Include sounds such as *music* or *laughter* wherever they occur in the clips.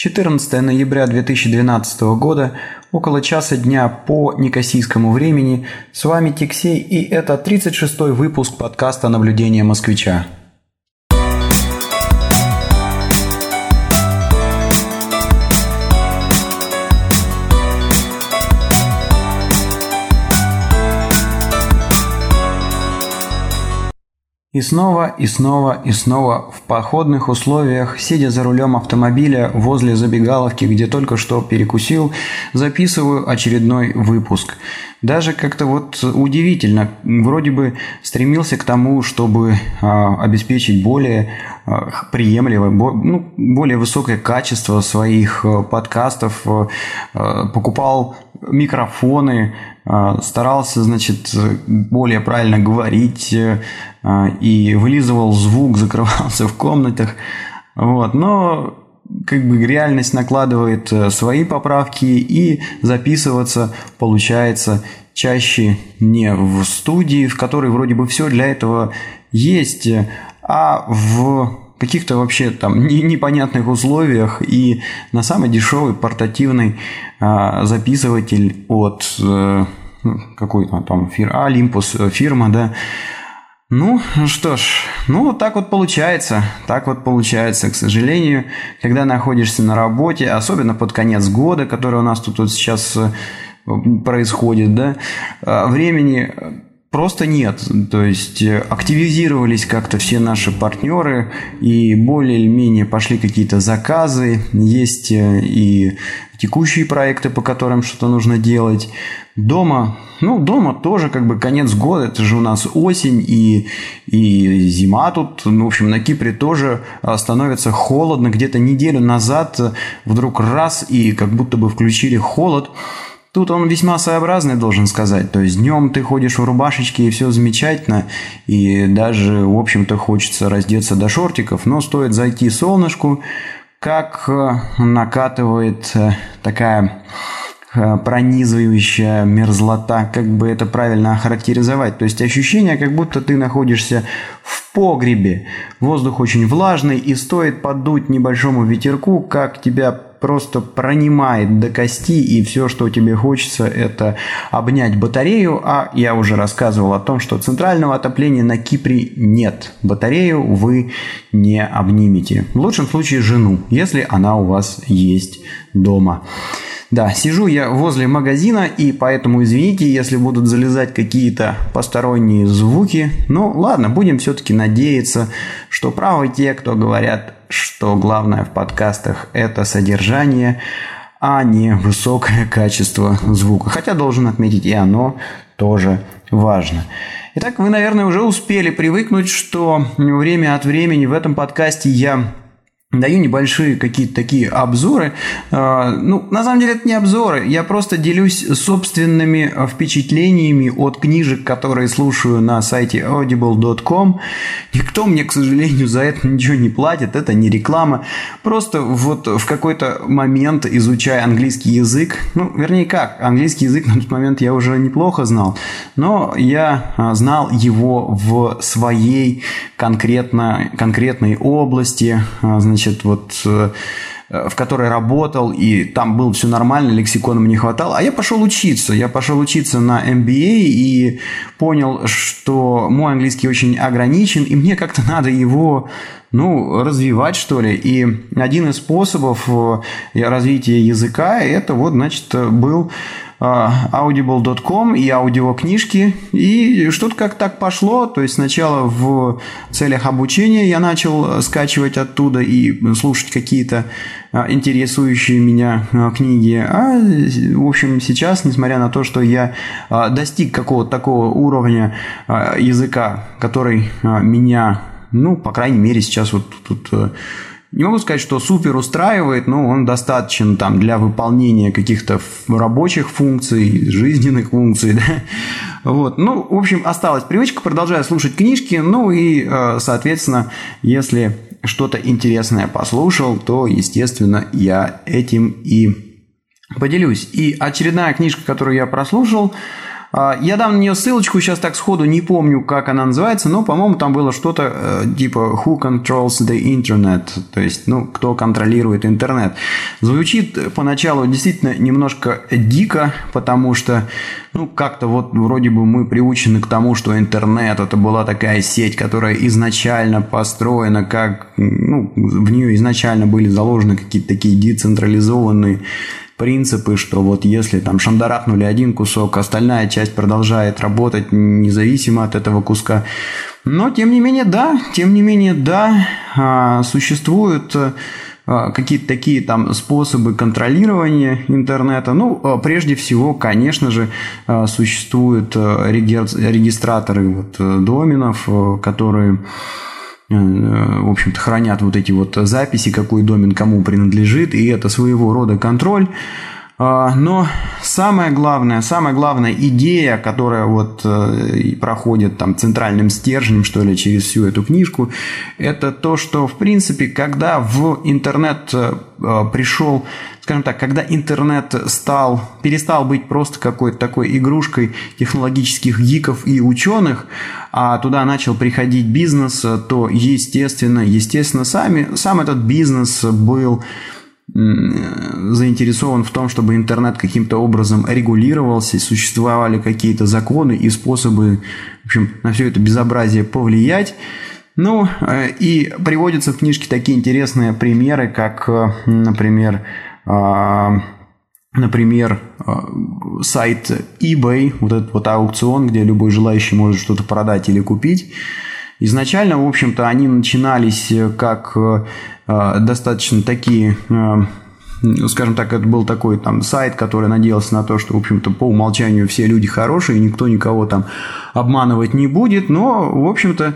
14 ноября 2012 года, около часа дня по некосийскому времени. С вами Тиксей и это 36-й выпуск подкаста «Наблюдение москвича». И снова, и снова, и снова в походных условиях, сидя за рулем автомобиля возле забегаловки, где только что перекусил, записываю очередной выпуск. Даже как-то вот удивительно, вроде бы стремился к тому, чтобы а, обеспечить более приемлемое, бо, ну, более высокое качество своих а, подкастов, а, покупал микрофоны, старался, значит, более правильно говорить и вылизывал звук, *laughs* закрывался в комнатах. Вот. Но как бы реальность накладывает э, свои поправки и записываться получается чаще не в студии, в которой вроде бы все для этого есть, а в каких-то вообще там непонятных условиях и на самый дешевый портативный а, записыватель от э, ну, какой-то там фир, Olympus э, фирма, да. Ну, что ж, ну вот так вот получается, так вот получается, к сожалению, когда находишься на работе, особенно под конец года, который у нас тут вот сейчас э, происходит, да, а, времени просто нет. То есть э, активизировались как-то все наши партнеры и более или менее пошли какие-то заказы. Есть и текущие проекты, по которым что-то нужно делать. Дома, ну, дома тоже как бы конец года, это же у нас осень и, и зима тут. Ну, в общем, на Кипре тоже становится холодно. Где-то неделю назад вдруг раз и как будто бы включили холод. Тут он весьма своеобразный, должен сказать. То есть днем ты ходишь в рубашечке и все замечательно. И даже, в общем-то, хочется раздеться до шортиков. Но стоит зайти солнышку, как э, накатывает э, такая э, пронизывающая мерзлота, как бы это правильно охарактеризовать. То есть ощущение, как будто ты находишься в погребе. Воздух очень влажный и стоит подуть небольшому ветерку, как тебя просто пронимает до кости, и все, что тебе хочется, это обнять батарею, а я уже рассказывал о том, что центрального отопления на Кипре нет. Батарею вы не обнимете. В лучшем случае жену, если она у вас есть дома. Да, сижу я возле магазина, и поэтому извините, если будут залезать какие-то посторонние звуки. Ну, ладно, будем все-таки надеяться, что правы те, кто говорят, что главное в подкастах – это содержание, а не высокое качество звука. Хотя должен отметить, и оно тоже важно. Итак, вы, наверное, уже успели привыкнуть, что время от времени в этом подкасте я Даю небольшие какие-то такие обзоры. А, ну, на самом деле это не обзоры. Я просто делюсь собственными впечатлениями от книжек, которые слушаю на сайте audible.com. Никто мне, к сожалению, за это ничего не платит. Это не реклама. Просто вот в какой-то момент, изучая английский язык, ну, вернее как, английский язык на тот момент я уже неплохо знал, но я а, знал его в своей конкретно, конкретной области, а, значит, значит, вот э, в которой работал, и там было все нормально, лексикона мне не хватало. А я пошел учиться. Я пошел учиться на MBA и понял, что мой английский очень ограничен, и мне как-то надо его ну, развивать, что ли. И один из способов э, развития языка, это вот, значит, был а, audible.com и аудиокнижки. И что-то как так пошло. То есть сначала в целях обучения я начал скачивать оттуда и слушать какие-то а, интересующие меня а, книги. А, в общем, сейчас, несмотря на то, что я достиг какого-то такого уровня языка, который меня, ну, по крайней мере, сейчас вот тут не могу сказать, что супер устраивает, но он достаточен там для выполнения каких-то рабочих функций, жизненных функций. *laughs* Да? Вот. Ну, в общем, осталась привычка, продолжаю слушать книжки, ну и, э, соответственно, если что-то интересное послушал, то, естественно, я этим и поделюсь. И очередная книжка, которую я прослушал, я дам на нее ссылочку, сейчас так сходу не помню, как она называется, но, по-моему, там было что-то э, типа «Who controls the internet?» То есть, ну, кто контролирует интернет. Звучит поначалу действительно немножко дико, потому что, ну, как-то вот вроде бы мы приучены к тому, что интернет – это была такая сеть, которая изначально построена как, ну, в нее изначально были заложены какие-то такие децентрализованные принципы, что вот если там шандарахнули один кусок, остальная часть продолжает работать независимо от этого куска. Но тем не менее, да, тем не менее, да, а, существуют а, какие-то такие там способы контролирования интернета. Ну, а, прежде всего, конечно же, существуют регистраторы вот э, доменов, которые в общем-то, хранят вот эти вот записи, какой домен кому принадлежит, и это своего рода контроль. А, но самая главная, самая главная идея, которая вот э, проходит там центральным стержнем, что ли, через всю эту книжку, это то, что, в принципе, когда в интернет э, пришел скажем так, когда интернет стал, перестал быть просто какой-то такой игрушкой технологических гиков и ученых, а туда начал приходить бизнес, то естественно, естественно, сами, сам этот бизнес был заинтересован в том, чтобы интернет каким-то образом регулировался, существовали какие-то законы и способы, в общем, на все это безобразие повлиять. Ну, э, и приводятся в книжке такие интересные примеры, как, э, например, а, например, а, сайт eBay, вот этот вот аукцион, где любой желающий может что-то продать или купить. Изначально, в общем-то, они начинались как а, достаточно такие скажем так, это был такой там сайт, который надеялся на то, что, в общем-то, по умолчанию все люди хорошие, никто никого там обманывать не будет, но, в общем-то,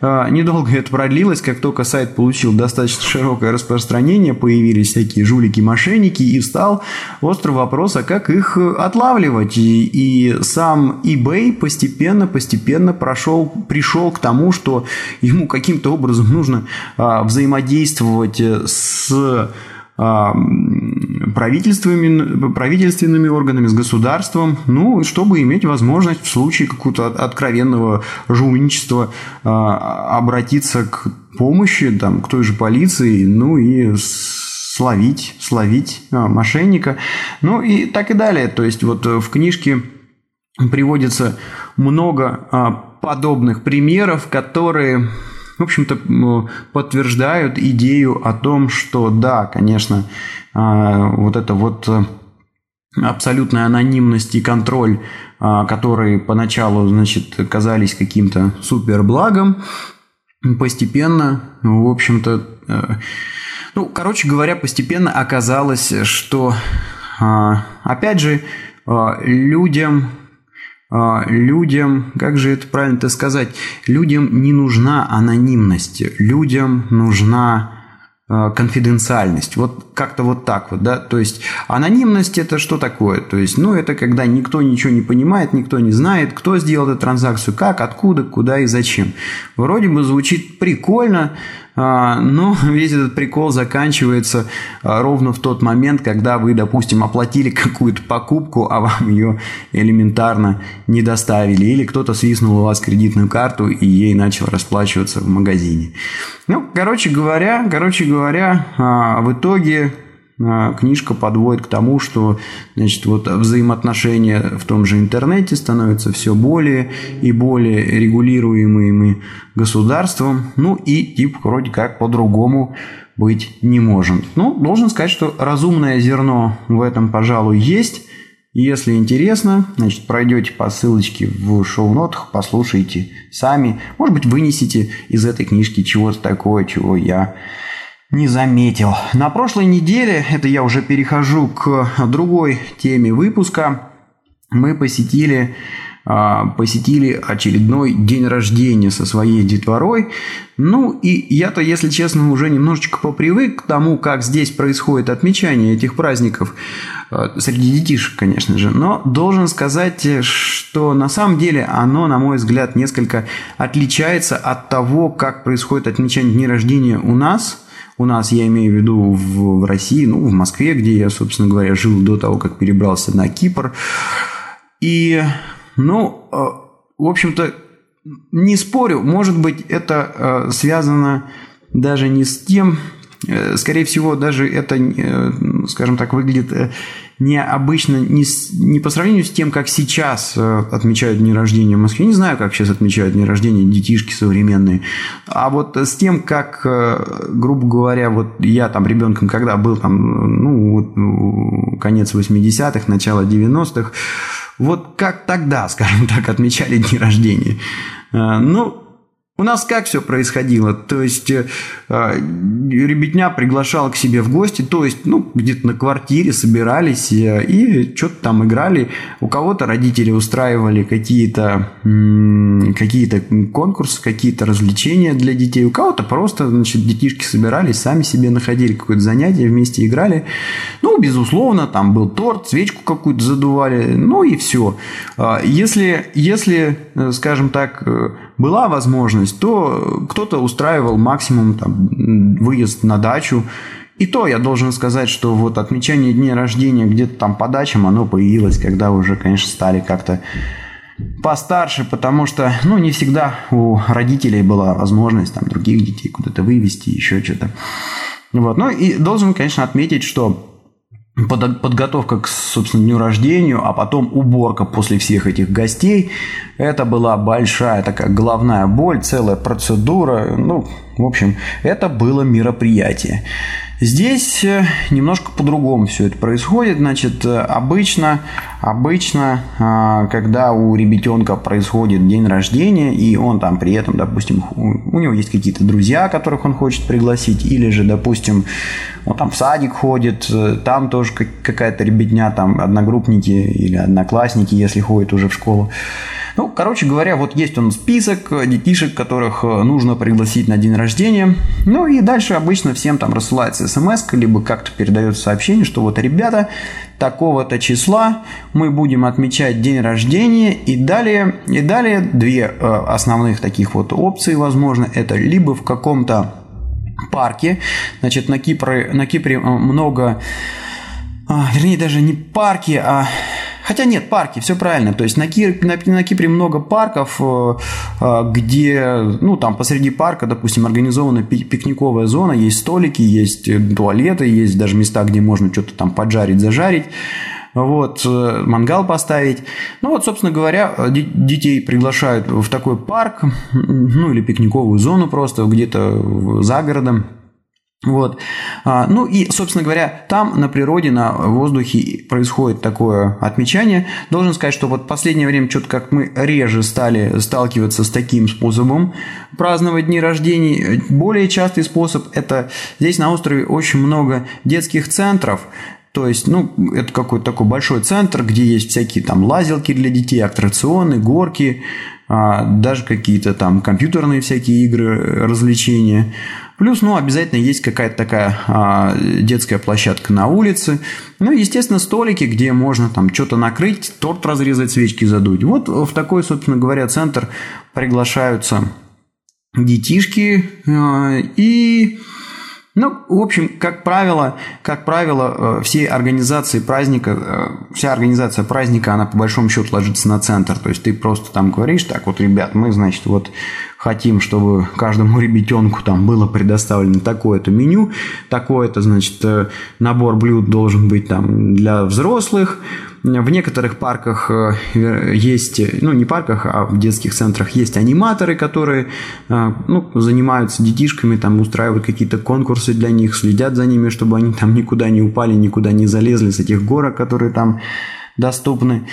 а, недолго это продлилось, как только сайт получил достаточно широкое распространение, появились всякие жулики-мошенники, и встал острый вопрос, а как их отлавливать. И, и сам eBay постепенно-постепенно прошел, пришел к тому, что ему каким-то образом нужно а, взаимодействовать с а, правительствами, правительственными органами, с государством, ну, чтобы иметь возможность в случае какого-то откровенного жульничества а, обратиться к помощи, там, к той же полиции, ну и словить, словить а, мошенника, ну и так и далее. То есть вот в книжке приводится много подобных примеров, которые в общем-то, подтверждают идею о том, что да, конечно, а, вот это вот э, абсолютная анонимность и контроль, а, которые поначалу, значит, казались каким-то супер благом, постепенно, в общем-то, э, ну, короче говоря, постепенно оказалось, что, а, опять же, людям людям, как же это правильно-то сказать, людям не нужна анонимность, людям нужна а, конфиденциальность. Вот как-то вот так вот, да. То есть анонимность это что такое? То есть, ну, это когда никто ничего не понимает, никто не знает, кто сделал эту транзакцию, как, откуда, куда и зачем. Вроде бы звучит прикольно, а, но *laughs* весь этот прикол заканчивается а, ровно в тот момент, когда вы, допустим, оплатили *laughs* какую-то покупку, а вам ее элементарно не доставили. Или кто-то свистнул у вас кредитную карту и ей начал расплачиваться в магазине. Ну, короче говоря, короче говоря, а, в итоге а, книжка подводит к тому, что значит, вот взаимоотношения в том же интернете становятся все более и более регулируемыми государством, ну и тип вроде как по-другому быть не может. Ну, должен сказать, что разумное зерно в этом, пожалуй, есть. Если интересно, значит, пройдете по ссылочке в шоу-нотах, послушайте сами. Может быть, вынесите из этой книжки чего-то такое, чего я не заметил. На прошлой неделе, это я уже перехожу к другой теме выпуска, мы посетили а, посетили очередной день рождения со своей детворой. Ну и я-то, если честно, уже немножечко попривык к тому, как здесь происходит отмечание этих праздников. А, среди детишек, конечно же. Но должен сказать, что на самом деле оно, на мой взгляд, несколько отличается от того, как происходит отмечание дня рождения у нас – у нас, я имею в виду в, в России, ну, в Москве, где я, собственно говоря, жил до того, как перебрался на Кипр. И Ну, э, в общем-то, не спорю, может быть, это э, связано даже не с тем, э, скорее всего, даже это, скажем так, выглядит необычно не, не по сравнению с тем, как сейчас отмечают дни рождения в Москве. Не знаю, как сейчас отмечают дни рождения детишки современные. А вот с тем, как, грубо говоря, вот я там ребенком, когда был там, ну, конец 80-х, начало 90-х, вот как тогда, *laughs* скажем так, отмечали дни рождения. Э, ну, у нас как все происходило? То есть, э, э, ребятня приглашал к себе в гости, то есть, ну, где-то на квартире собирались э, и что-то там играли. У кого-то родители устраивали какие-то какие конкурсы, какие-то развлечения для детей. У кого-то просто, значит, детишки собирались, сами себе находили какое-то занятие, вместе играли. Ну, безусловно, там был торт, свечку какую-то задували, ну и все. Если, если скажем так, была возможность, то кто-то устраивал максимум там, выезд на дачу. И то я должен сказать, что вот отмечание дня рождения где-то там по дачам, оно появилось, когда уже, конечно, стали как-то постарше, потому что, ну, не всегда у родителей была возможность там других детей куда-то вывести, еще что-то. Вот. Ну и должен, конечно, отметить, что подготовка к, собственно, дню рождения, а потом уборка после всех этих гостей. Это была большая такая головная боль, целая процедура. Ну, в общем, это было мероприятие. Здесь э, немножко по-другому все это происходит. Значит, э, обычно, обычно, а, когда у ребятенка происходит день рождения, и он там при этом, допустим, у него есть какие-то друзья, которых он хочет пригласить, или же, допустим, он там в садик ходит, э, там тоже какая-то ребятня, там одногруппники или одноклассники, если ходит уже в школу. Ну, короче говоря, вот есть он список детишек, которых нужно пригласить на день рождения. Ну и дальше обычно всем там рассылается смс, либо как-то передается сообщение, что вот, ребята, такого-то числа мы будем отмечать день рождения. И далее, и далее две э, основных таких вот опции возможно. Это либо в каком-то парке, значит, на Кипре, на Кипре э, много, а, вернее, даже не парки, а Хотя нет, парки, все правильно. То есть на, Кир, на, на Кипре много парков, э, э, где, ну, там посреди парка, допустим, организована пикниковая зона, есть столики, есть э, туалеты, есть даже места, где можно что-то там поджарить, зажарить вот, мангал поставить. Ну вот, собственно говоря, детей приглашают в такой парк, ну или пикниковую зону просто где-то за городом. Вот. А, ну и, собственно говоря, там на природе, на воздухе происходит такое отмечание. Должен сказать, что вот в последнее время что-то как мы реже стали сталкиваться с таким способом праздновать дни рождения. Более частый способ – это здесь на острове очень много детских центров, то есть, ну, это какой-то такой большой центр, где есть всякие там лазилки для детей, аттракционы, горки, а, даже какие-то там компьютерные всякие игры, развлечения. Плюс, ну, обязательно есть какая-то такая а, детская площадка на улице. Ну, естественно, столики, где можно там что-то накрыть, торт разрезать, свечки задуть. Вот в такой, собственно говоря, центр приглашаются детишки а, и ну, в общем, как правило, как правило, э, все организации праздника, э, вся организация праздника, она по большому счету ложится на центр. То есть ты просто там говоришь, так вот, ребят, мы, значит, вот хотим, чтобы каждому ребятенку там было предоставлено такое-то меню, такое-то, значит, э, набор блюд должен быть там для взрослых, в некоторых парках э, есть, ну не парках, а в детских центрах есть аниматоры, которые э, ну, занимаются детишками, там устраивают какие-то конкурсы для них, следят за ними, чтобы они там никуда не упали, никуда не залезли с этих горок, которые там доступны.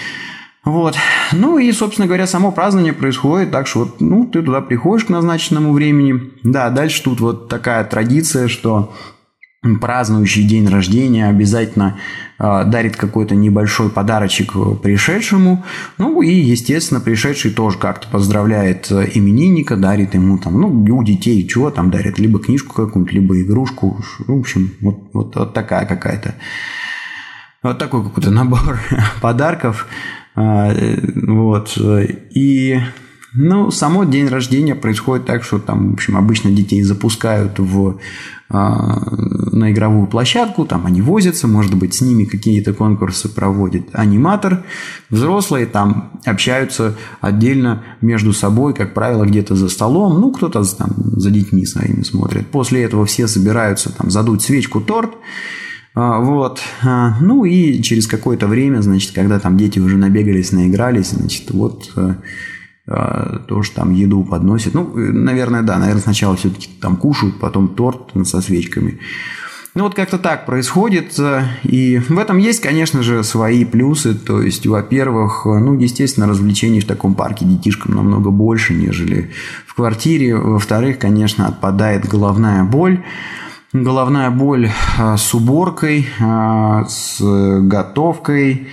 Вот. Ну и, собственно говоря, само празднование происходит так, что вот, ну, ты туда приходишь к назначенному времени. Да, дальше тут вот такая традиция, что празднующий день рождения обязательно э, дарит какой-то небольшой подарочек пришедшему. Ну и, естественно, пришедший тоже как-то поздравляет именинника, дарит ему там, ну, у детей чего там дарят, либо книжку какую-нибудь, либо игрушку. В общем, вот, вот, вот такая какая-то. Вот такой какой-то набор *laughs* подарков. А, вот. И ну, само день рождения происходит так, что там, в общем, обычно детей запускают в на игровую площадку, там они возятся, может быть, с ними какие-то конкурсы проводит аниматор. Взрослые там общаются отдельно между собой, как правило, где-то за столом, ну, кто-то там за детьми своими смотрит. После этого все собираются там задуть свечку, торт, а, вот. А, ну и через какое-то время, значит, когда там дети уже набегались, наигрались, значит, вот э, а, тоже там еду подносят. Ну, наверное, да, наверное, сначала все-таки там кушают, потом торт со свечками. Ну, вот как-то так происходит. И в этом есть, конечно же, свои плюсы. То есть, во-первых, ну, естественно, развлечений в таком парке детишкам намного больше, нежели в квартире. Во-вторых, конечно, отпадает головная боль головная боль с уборкой, с готовкой,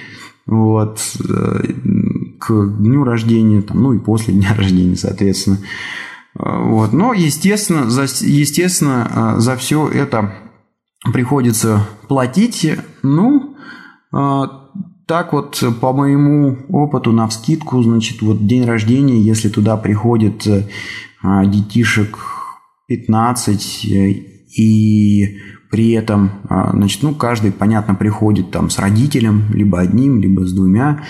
вот, э, к дню рождения, там, ну и после дня рождения, соответственно. Вот. Но, естественно, за, естественно, э, за все это приходится платить. Ну, э, так вот, по моему опыту, на вскидку, значит, вот день рождения, если туда приходит детишек 15 и при этом, а, значит, ну, каждый, понятно, приходит там с родителем, либо одним, либо с двумя.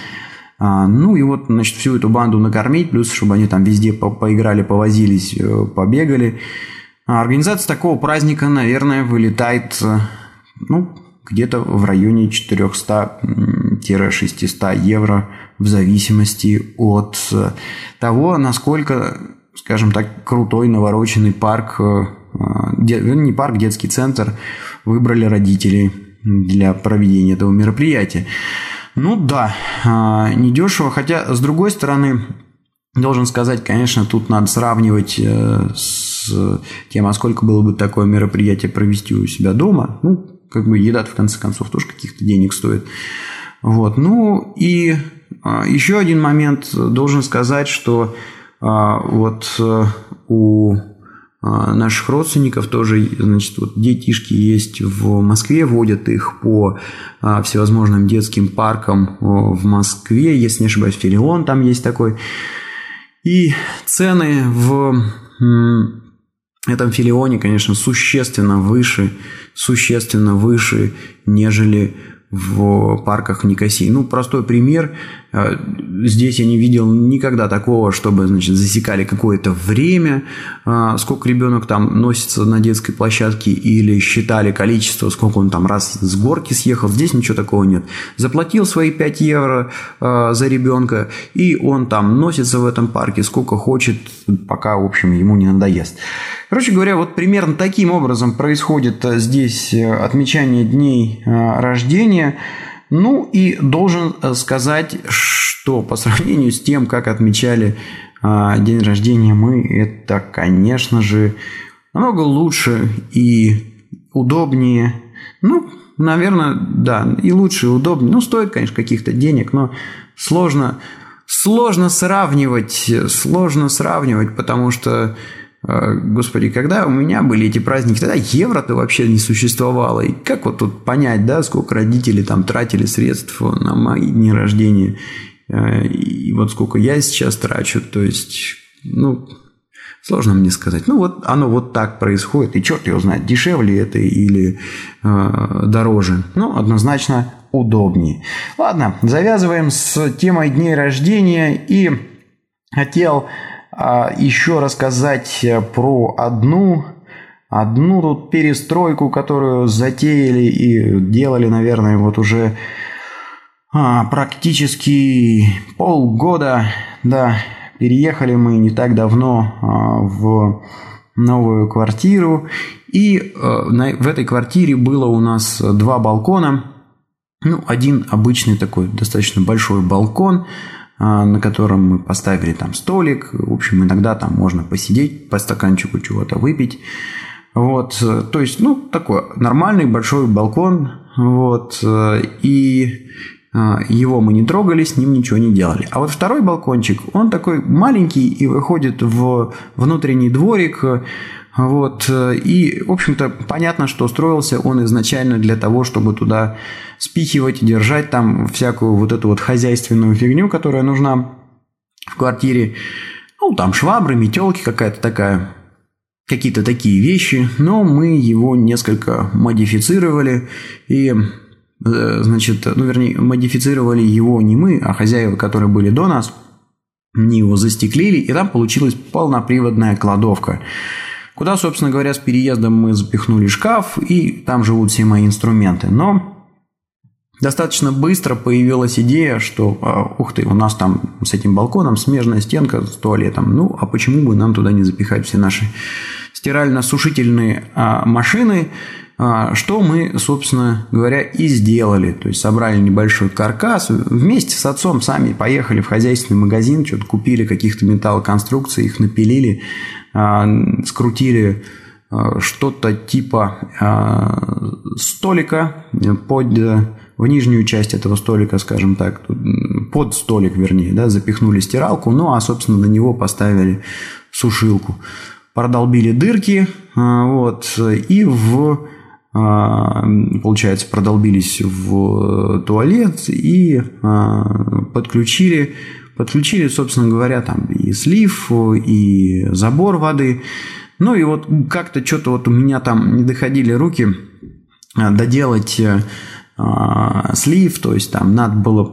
А, ну и вот, значит, всю эту банду накормить, плюс, чтобы они там везде по поиграли, повозились, э, побегали. А организация такого праздника, наверное, вылетает, э, ну, где-то в районе 400-600 евро в зависимости от э, того, насколько, скажем так, крутой навороченный парк не парк, детский центр выбрали родители для проведения этого мероприятия. Ну да, а, недешево, хотя с другой стороны, должен сказать, конечно, тут надо сравнивать э, с тем, а сколько было бы такое мероприятие провести у себя дома. Ну, как бы еда в конце концов тоже каких-то денег стоит. Вот. Ну и еще один момент должен сказать, что вот э, у наших родственников тоже, значит, вот детишки есть в Москве, водят их по а, всевозможным детским паркам в Москве, если не ошибаюсь, Филион там есть такой. И цены в этом филионе, конечно, существенно выше, существенно выше, нежели в парках в Никосии. Ну, простой пример. Э, здесь я не видел никогда такого, чтобы, значит, засекали какое-то время, э, сколько ребенок там носится на детской площадке, или считали количество, сколько он там раз с горки съехал. Здесь ничего такого нет. Заплатил свои 5 евро э, за ребенка, и он там носится в этом парке сколько хочет, пока, в общем, ему не надоест. Короче говоря, вот примерно таким образом происходит здесь отмечание дней э, рождения. Ну и должен сказать, что по сравнению с тем, как отмечали день рождения мы, это, конечно же, намного лучше и удобнее. Ну, наверное, да, и лучше, и удобнее. Ну, стоит, конечно, каких-то денег, но сложно, сложно сравнивать, сложно сравнивать, потому что а, господи, когда у меня были эти праздники, тогда евро-то вообще не существовало. И как вот тут понять, да, сколько родители там тратили средств на мои дни рождения, а, и вот сколько я сейчас трачу, то есть, ну, сложно мне сказать. Ну, вот оно вот так происходит, и черт его знает, дешевле это или э, дороже. Ну, однозначно удобнее. Ладно, завязываем с темой дней рождения и хотел а, еще рассказать э, про одну, одну тут перестройку, которую затеяли и делали, наверное, вот уже а, практически полгода. Да, переехали мы не так давно а, в новую квартиру. И а, на, в этой квартире было у нас два балкона. Ну, один обычный такой достаточно большой балкон – а, на котором мы поставили там столик. В общем, иногда там можно посидеть, по стаканчику чего-то выпить. Вот, то есть, ну, такой нормальный большой балкон, вот, и а, его мы не трогали, с ним ничего не делали. А вот второй балкончик, он такой маленький и выходит в внутренний дворик, вот. Э, и, в общем-то, понятно, что строился он изначально для того, чтобы туда спихивать, держать там всякую вот эту вот хозяйственную фигню, которая нужна в квартире. Ну, там швабры, метелки какая-то такая. какие-то такие вещи, но мы его несколько модифицировали и э, значит, ну, вернее, модифицировали его не мы, а хозяева, которые были до нас, они его застеклили, и там получилась полноприводная кладовка, куда, собственно говоря, с переездом мы запихнули шкаф, и там живут все мои инструменты. Но Достаточно быстро появилась идея, что, а, ух ты, у нас там с этим балконом смежная стенка с туалетом. Ну, а почему бы нам туда не запихать все наши стирально-сушительные а, машины, а, что мы, собственно говоря, и сделали. То есть собрали небольшой каркас, вместе с отцом сами поехали в хозяйственный магазин, что-то купили каких-то металлоконструкций, их напилили, скрутили что-то типа столика под в нижнюю часть этого столика, скажем так, под столик, вернее, да, запихнули стиралку, ну а, собственно, на него поставили сушилку. Продолбили дырки, а, вот, и в а, получается, продолбились в туалет и а, подключили, подключили, собственно говоря, там и слив, и забор воды. Ну и вот как-то что-то вот у меня там не доходили руки доделать а, слив, то есть там надо было,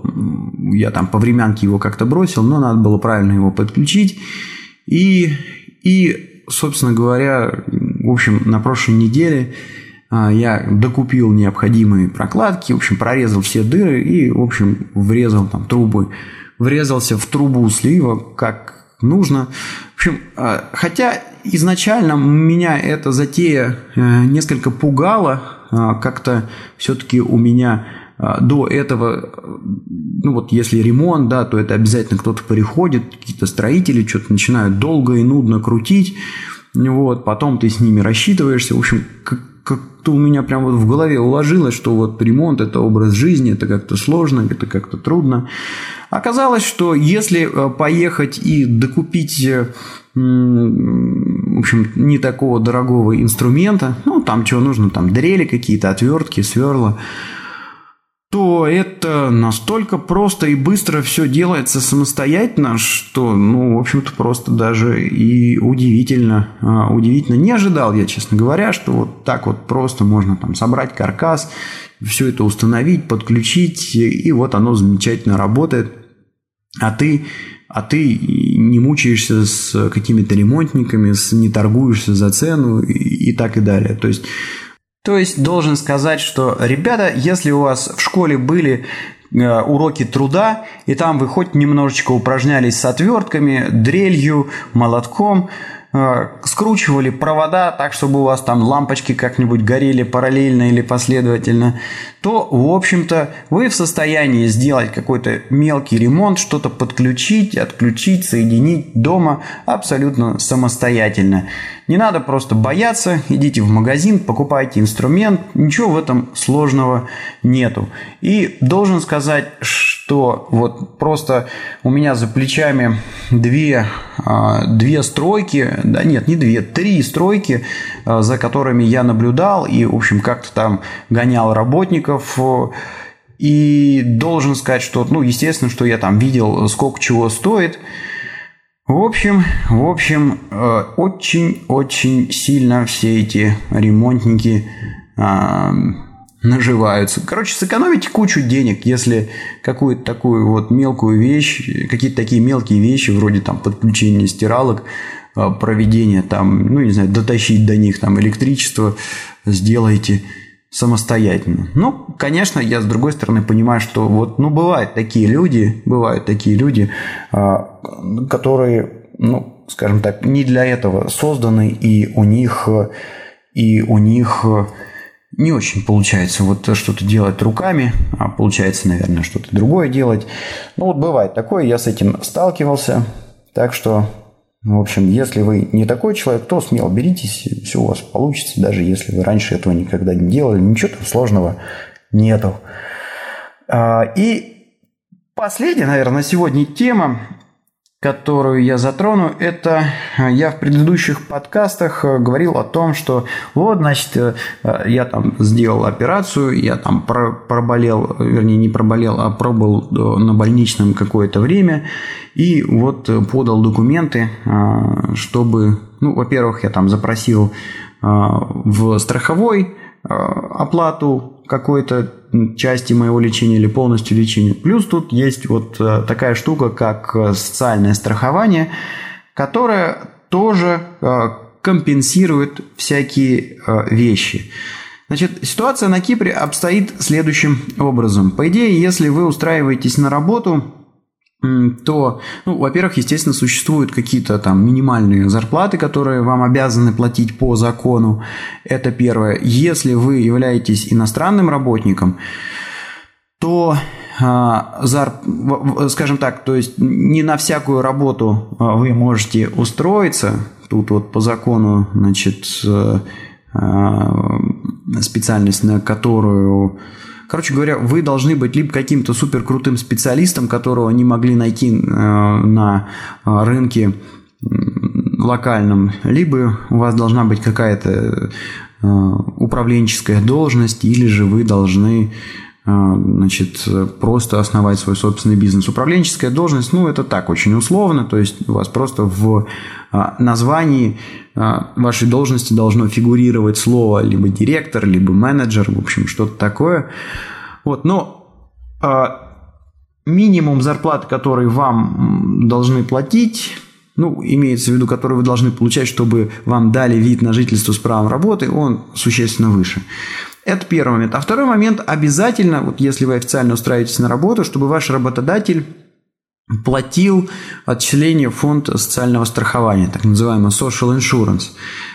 я там по временке его как-то бросил, но надо было правильно его подключить. И, и собственно говоря, в общем, на прошлой неделе а, я докупил необходимые прокладки, в общем, прорезал все дыры и, в общем, врезал там трубы, врезался в трубу слива, как нужно. В общем, а, хотя изначально меня эта затея э, несколько пугала, а, как-то все-таки у меня а, до этого, ну вот если ремонт, да, то это обязательно кто-то приходит, какие-то строители что-то начинают долго и нудно крутить, вот, потом ты с ними рассчитываешься, в общем, как-то у меня прям вот в голове уложилось, что вот ремонт – это образ жизни, это как-то сложно, это как-то трудно. Оказалось, что если э, поехать и докупить э, в общем, не такого дорогого инструмента, ну, там чего нужно, там дрели какие-то, отвертки, сверла, то это настолько просто и быстро все делается самостоятельно, что, ну, в общем-то, просто даже и удивительно, а, удивительно. Не ожидал я, честно говоря, что вот так вот просто можно там собрать каркас, все это установить, подключить, и вот оно замечательно работает. А ты а ты не мучаешься с какими-то ремонтниками, с, не торгуешься за цену и, и так и далее. То есть, то есть должен сказать, что, ребята, если у вас в школе были э, уроки труда, и там вы хоть немножечко упражнялись с отвертками, дрелью, молотком, скручивали провода так, чтобы у вас там лампочки как-нибудь горели параллельно или последовательно, то, в общем-то, вы в состоянии сделать какой-то мелкий ремонт, что-то подключить, отключить, соединить дома абсолютно самостоятельно. Не надо просто бояться, идите в магазин, покупайте инструмент, ничего в этом сложного нету. И должен сказать, вот просто у меня за плечами две, а, две стройки, да нет, не две, три стройки, а, за которыми я наблюдал и, в общем, как-то там гонял работников. И должен сказать, что, ну, естественно, что я там видел, сколько чего стоит – в общем, в общем, очень-очень сильно все эти ремонтники э, наживаются. Короче, сэкономите кучу денег, если какую-то такую вот мелкую вещь, какие-то такие мелкие вещи, вроде там подключения стиралок, э, проведения там, ну, не знаю, дотащить до них там электричество, сделайте самостоятельно. Ну, конечно, я с другой стороны понимаю, что вот, ну, бывают такие люди, бывают такие люди, а, которые, ну, скажем так, не для этого созданы, и у них, и у них не очень получается вот что-то делать руками, а получается, наверное, что-то другое делать. Ну, вот бывает такое, я с этим сталкивался, так что в общем, если вы не такой человек, то смело беритесь, все у вас получится, даже если вы раньше этого никогда не делали, ничего там сложного нету. А, и последняя, наверное, на сегодня тема, которую я затрону, это э, я в предыдущих подкастах э, говорил о том, что вот, значит, э, я там сделал операцию, я там проболел, вернее, не проболел, а пробыл на больничном какое-то время, и вот подал документы, чтобы, ну, во-первых, я там запросил в страховой оплату какой-то части моего лечения или полностью лечения. Плюс тут есть вот э, такая штука, как э, социальное страхование, которое тоже э, компенсирует всякие вещи. Значит, ситуация на Кипре обстоит следующим образом. По идее, если вы устраиваетесь на работу, то, ну, во-первых, естественно, существуют какие-то там минимальные зарплаты, которые вам обязаны платить по закону. Это первое. Если вы являетесь иностранным работником, то а, скажем так, то есть не на всякую работу а, вы можете устроиться. Тут вот по закону, значит, э, а, специальность, на которую Короче говоря, вы должны быть либо каким-то супер крутым специалистом, которого не могли найти э, на э, рынке локальном, либо у вас должна быть какая-то э, управленческая должность, или же вы должны значит, просто основать свой собственный бизнес. Управленческая должность, ну, это так, очень условно, то есть у вас просто в названии вашей должности должно фигурировать слово либо директор, либо менеджер, в общем, что-то такое. Вот, но минимум зарплаты, который вам должны платить, ну, имеется в виду, который вы должны получать, чтобы вам дали вид на жительство с правом работы, он существенно выше. Это первый момент. А второй момент обязательно, вот если вы официально устраиваетесь на работу, чтобы ваш работодатель платил отчисление в фонд социального страхования, так называемый social insurance.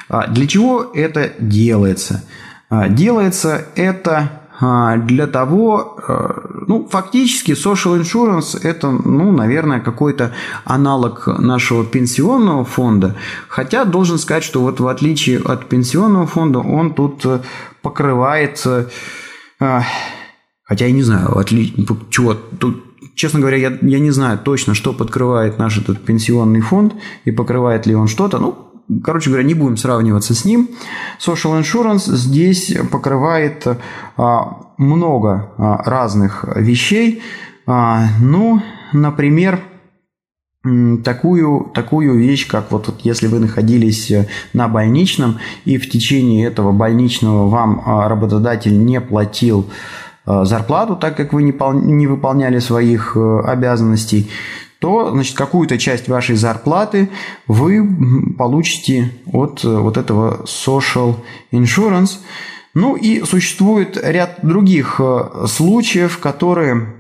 А для чего это делается? А, делается это для того, э, ну, фактически social insurance – это, ну, наверное, какой-то аналог нашего пенсионного фонда, хотя должен сказать, что вот в отличие от пенсионного фонда он тут э, покрывает, э, хотя я не знаю, отли... чего тут Честно говоря, я, я не знаю точно, что подкрывает наш этот пенсионный фонд и покрывает ли он что-то. Ну, Короче говоря, не будем сравниваться с ним. Social Insurance здесь покрывает а, много а, разных вещей. А, ну, например, такую, такую вещь, как вот если вы находились на больничном и в течение этого больничного вам работодатель не платил зарплату, так как вы не, не выполняли своих э, обязанностей, то значит, какую-то часть вашей зарплаты вы получите от э, вот этого social insurance. Ну и существует ряд других э, случаев, которые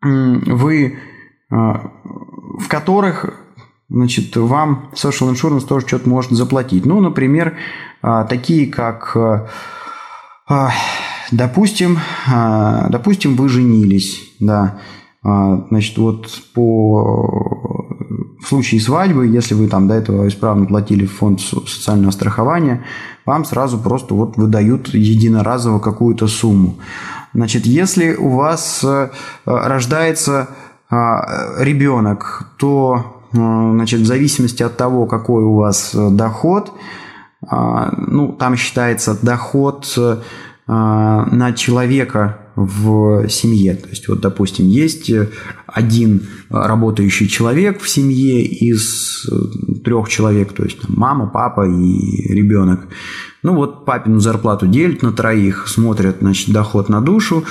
вы, э, в которых значит, вам social insurance тоже что-то может заплатить. Ну, например, такие как, допустим, допустим, вы женились, да, значит, вот по в случае свадьбы, если вы там до этого исправно платили в фонд социального страхования, вам сразу просто вот выдают единоразово какую-то сумму. Значит, если у вас э, рождается а, ребенок, то э, значит, в зависимости от того, какой у вас э, доход, а, ну, там считается доход на человека в семье. То есть, вот, допустим, есть один работающий человек в семье из трех человек, то есть там, мама, папа и ребенок. Ну вот папину зарплату делят на троих, смотрят значит, доход на душу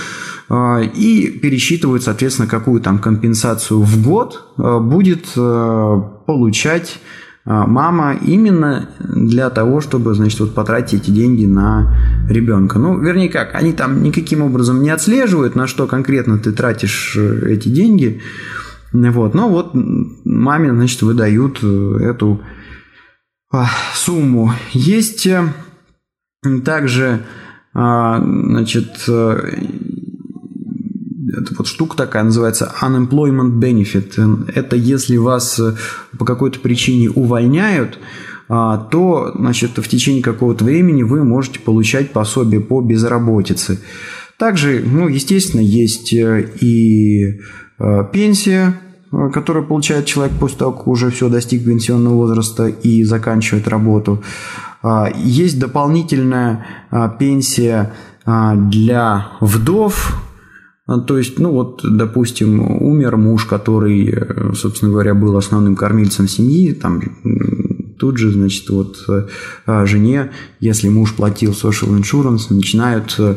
э, и пересчитывают, соответственно, какую там компенсацию в год э, будет э, получать мама именно для того, чтобы, значит, вот потратить эти деньги на ребенка. Ну, вернее как, они там никаким образом не отслеживают, на что конкретно ты тратишь э, эти деньги. Вот, но вот маме, значит, выдают э, эту а, сумму. Есть э, также, а, значит, это вот штука такая называется unemployment benefit. Это если вас э, по какой-то причине увольняют, а, то значит, в течение какого-то времени вы можете получать пособие по безработице. Также, ну, естественно, есть э, и э, пенсия который получает человек после того, как уже все достиг пенсионного возраста и заканчивает работу. Есть дополнительная пенсия для вдов, то есть, ну вот, допустим, умер муж, который, э, собственно говоря, был основным кормильцем семьи, там тут же, значит, вот э, жене, если муж платил social insurance, начинают э,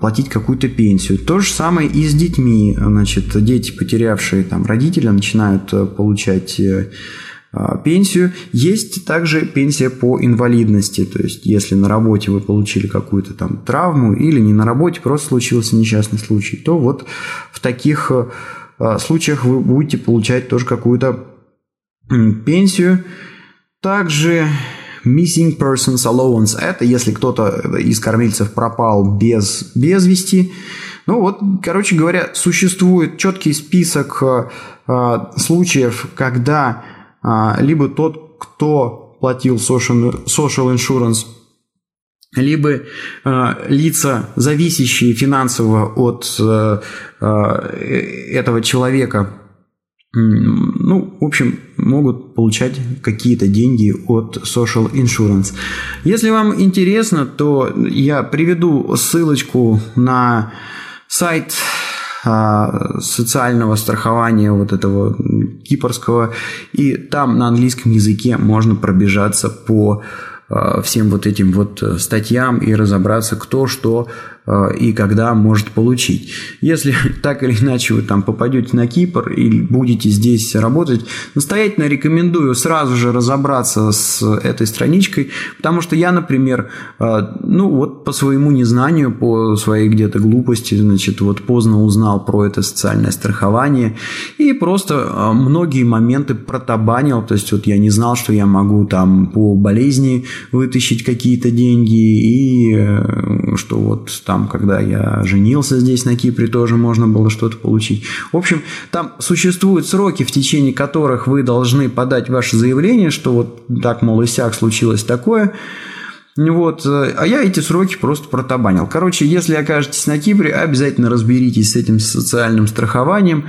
платить какую-то пенсию. То же самое и с детьми. Значит, дети, потерявшие там родителя, начинают получать пенсию. Есть также пенсия по инвалидности. То есть, если на работе вы получили какую-то там травму или не на работе, просто случился несчастный случай, то вот в таких случаях вы будете получать тоже какую-то пенсию. Также Missing Persons Allowance – это если кто-то из кормильцев пропал без, без вести. Ну вот, короче говоря, существует четкий список э, случаев, когда либо тот, кто платил social, social insurance, либо э, лица, зависящие финансово от э, э, этого человека, ну, в общем, могут получать какие-то деньги от Social Insurance. Если вам интересно, то я приведу ссылочку на сайт а, социального страхования вот этого кипрского, и там на английском языке можно пробежаться по а, всем вот этим вот статьям и разобраться, кто что Э, и когда может получить. Если *laughs* так или иначе вы там попадете на Кипр и будете здесь работать, настоятельно рекомендую сразу же разобраться с этой страничкой, потому что я, например, э, ну вот по своему незнанию, по своей где-то глупости, значит, вот поздно узнал про это социальное страхование и просто э, многие моменты протабанил, то есть вот я не знал, что я могу там по болезни вытащить какие-то деньги и что вот там там, когда я женился здесь на Кипре, тоже можно было что-то получить. В общем, там существуют сроки, в течение которых вы должны подать ваше заявление, что вот так, мол, и сяк случилось такое. Вот, а я эти сроки просто протабанил. Короче, если окажетесь на Кипре, обязательно разберитесь с этим социальным страхованием.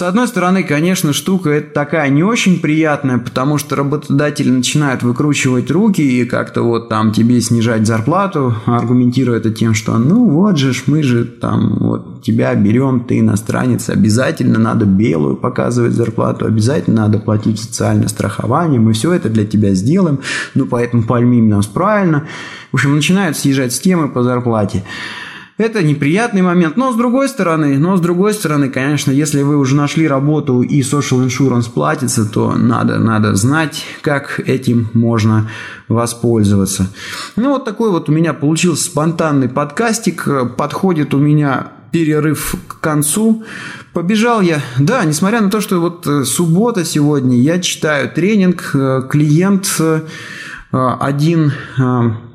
С одной стороны, конечно, штука это такая не очень приятная, потому что работодатели начинают выкручивать руки и как-то вот там тебе снижать зарплату, аргументируя это тем, что ну вот же ж мы же там вот тебя берем, ты иностранец, обязательно надо белую показывать зарплату, обязательно надо платить социальное страхование, мы все это для тебя сделаем, ну поэтому пойми нас правильно. В общем, начинают съезжать с темы по зарплате. Это неприятный момент, но с другой стороны, но с другой стороны, конечно, если вы уже нашли работу и social insurance платится, то надо, надо знать, как этим можно воспользоваться. Ну вот такой вот у меня получился спонтанный подкастик. Подходит у меня перерыв к концу. Побежал я. Да, несмотря на то, что вот э, суббота сегодня, я читаю тренинг, э, клиент э, один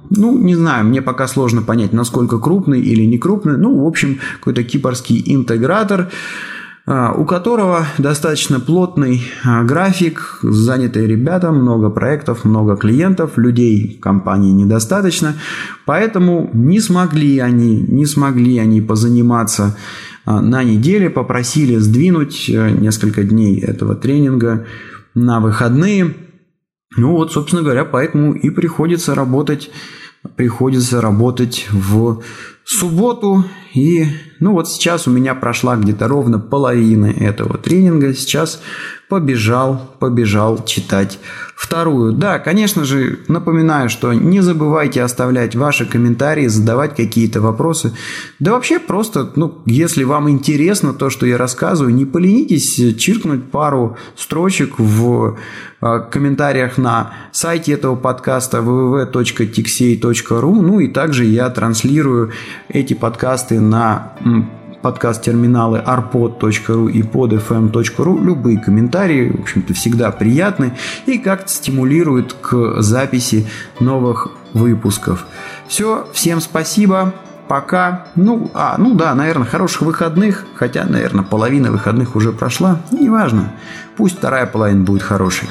ну, не знаю, мне пока сложно понять, насколько крупный или не крупный. Ну, в общем, какой-то кипрский интегратор, а, у которого достаточно плотный а, график, занятые ребята, много проектов, много клиентов, людей компании недостаточно, поэтому не смогли они, не смогли они позаниматься а, на неделе, попросили сдвинуть э, несколько дней этого тренинга на выходные. Ну вот, собственно говоря, поэтому и приходится работать приходится работать в субботу. И ну вот сейчас у меня прошла где-то ровно половина этого тренинга. Сейчас побежал, побежал читать вторую. Да, конечно же, напоминаю, что не забывайте оставлять ваши комментарии, задавать какие-то вопросы. Да вообще просто, ну, если вам интересно то, что я рассказываю, не поленитесь чиркнуть пару строчек в а, комментариях на сайте этого подкаста www.tixey.ru. Ну и также я транслирую эти подкасты на подкаст-терминалы arpod.ru и podfm.ru. Любые комментарии, в общем-то, всегда приятны и как-то стимулируют к записи новых выпусков. Все, всем спасибо. Пока. Ну, а, ну да, наверное, хороших выходных. Хотя, наверное, половина выходных уже прошла. Неважно. Пусть вторая половина будет хорошей.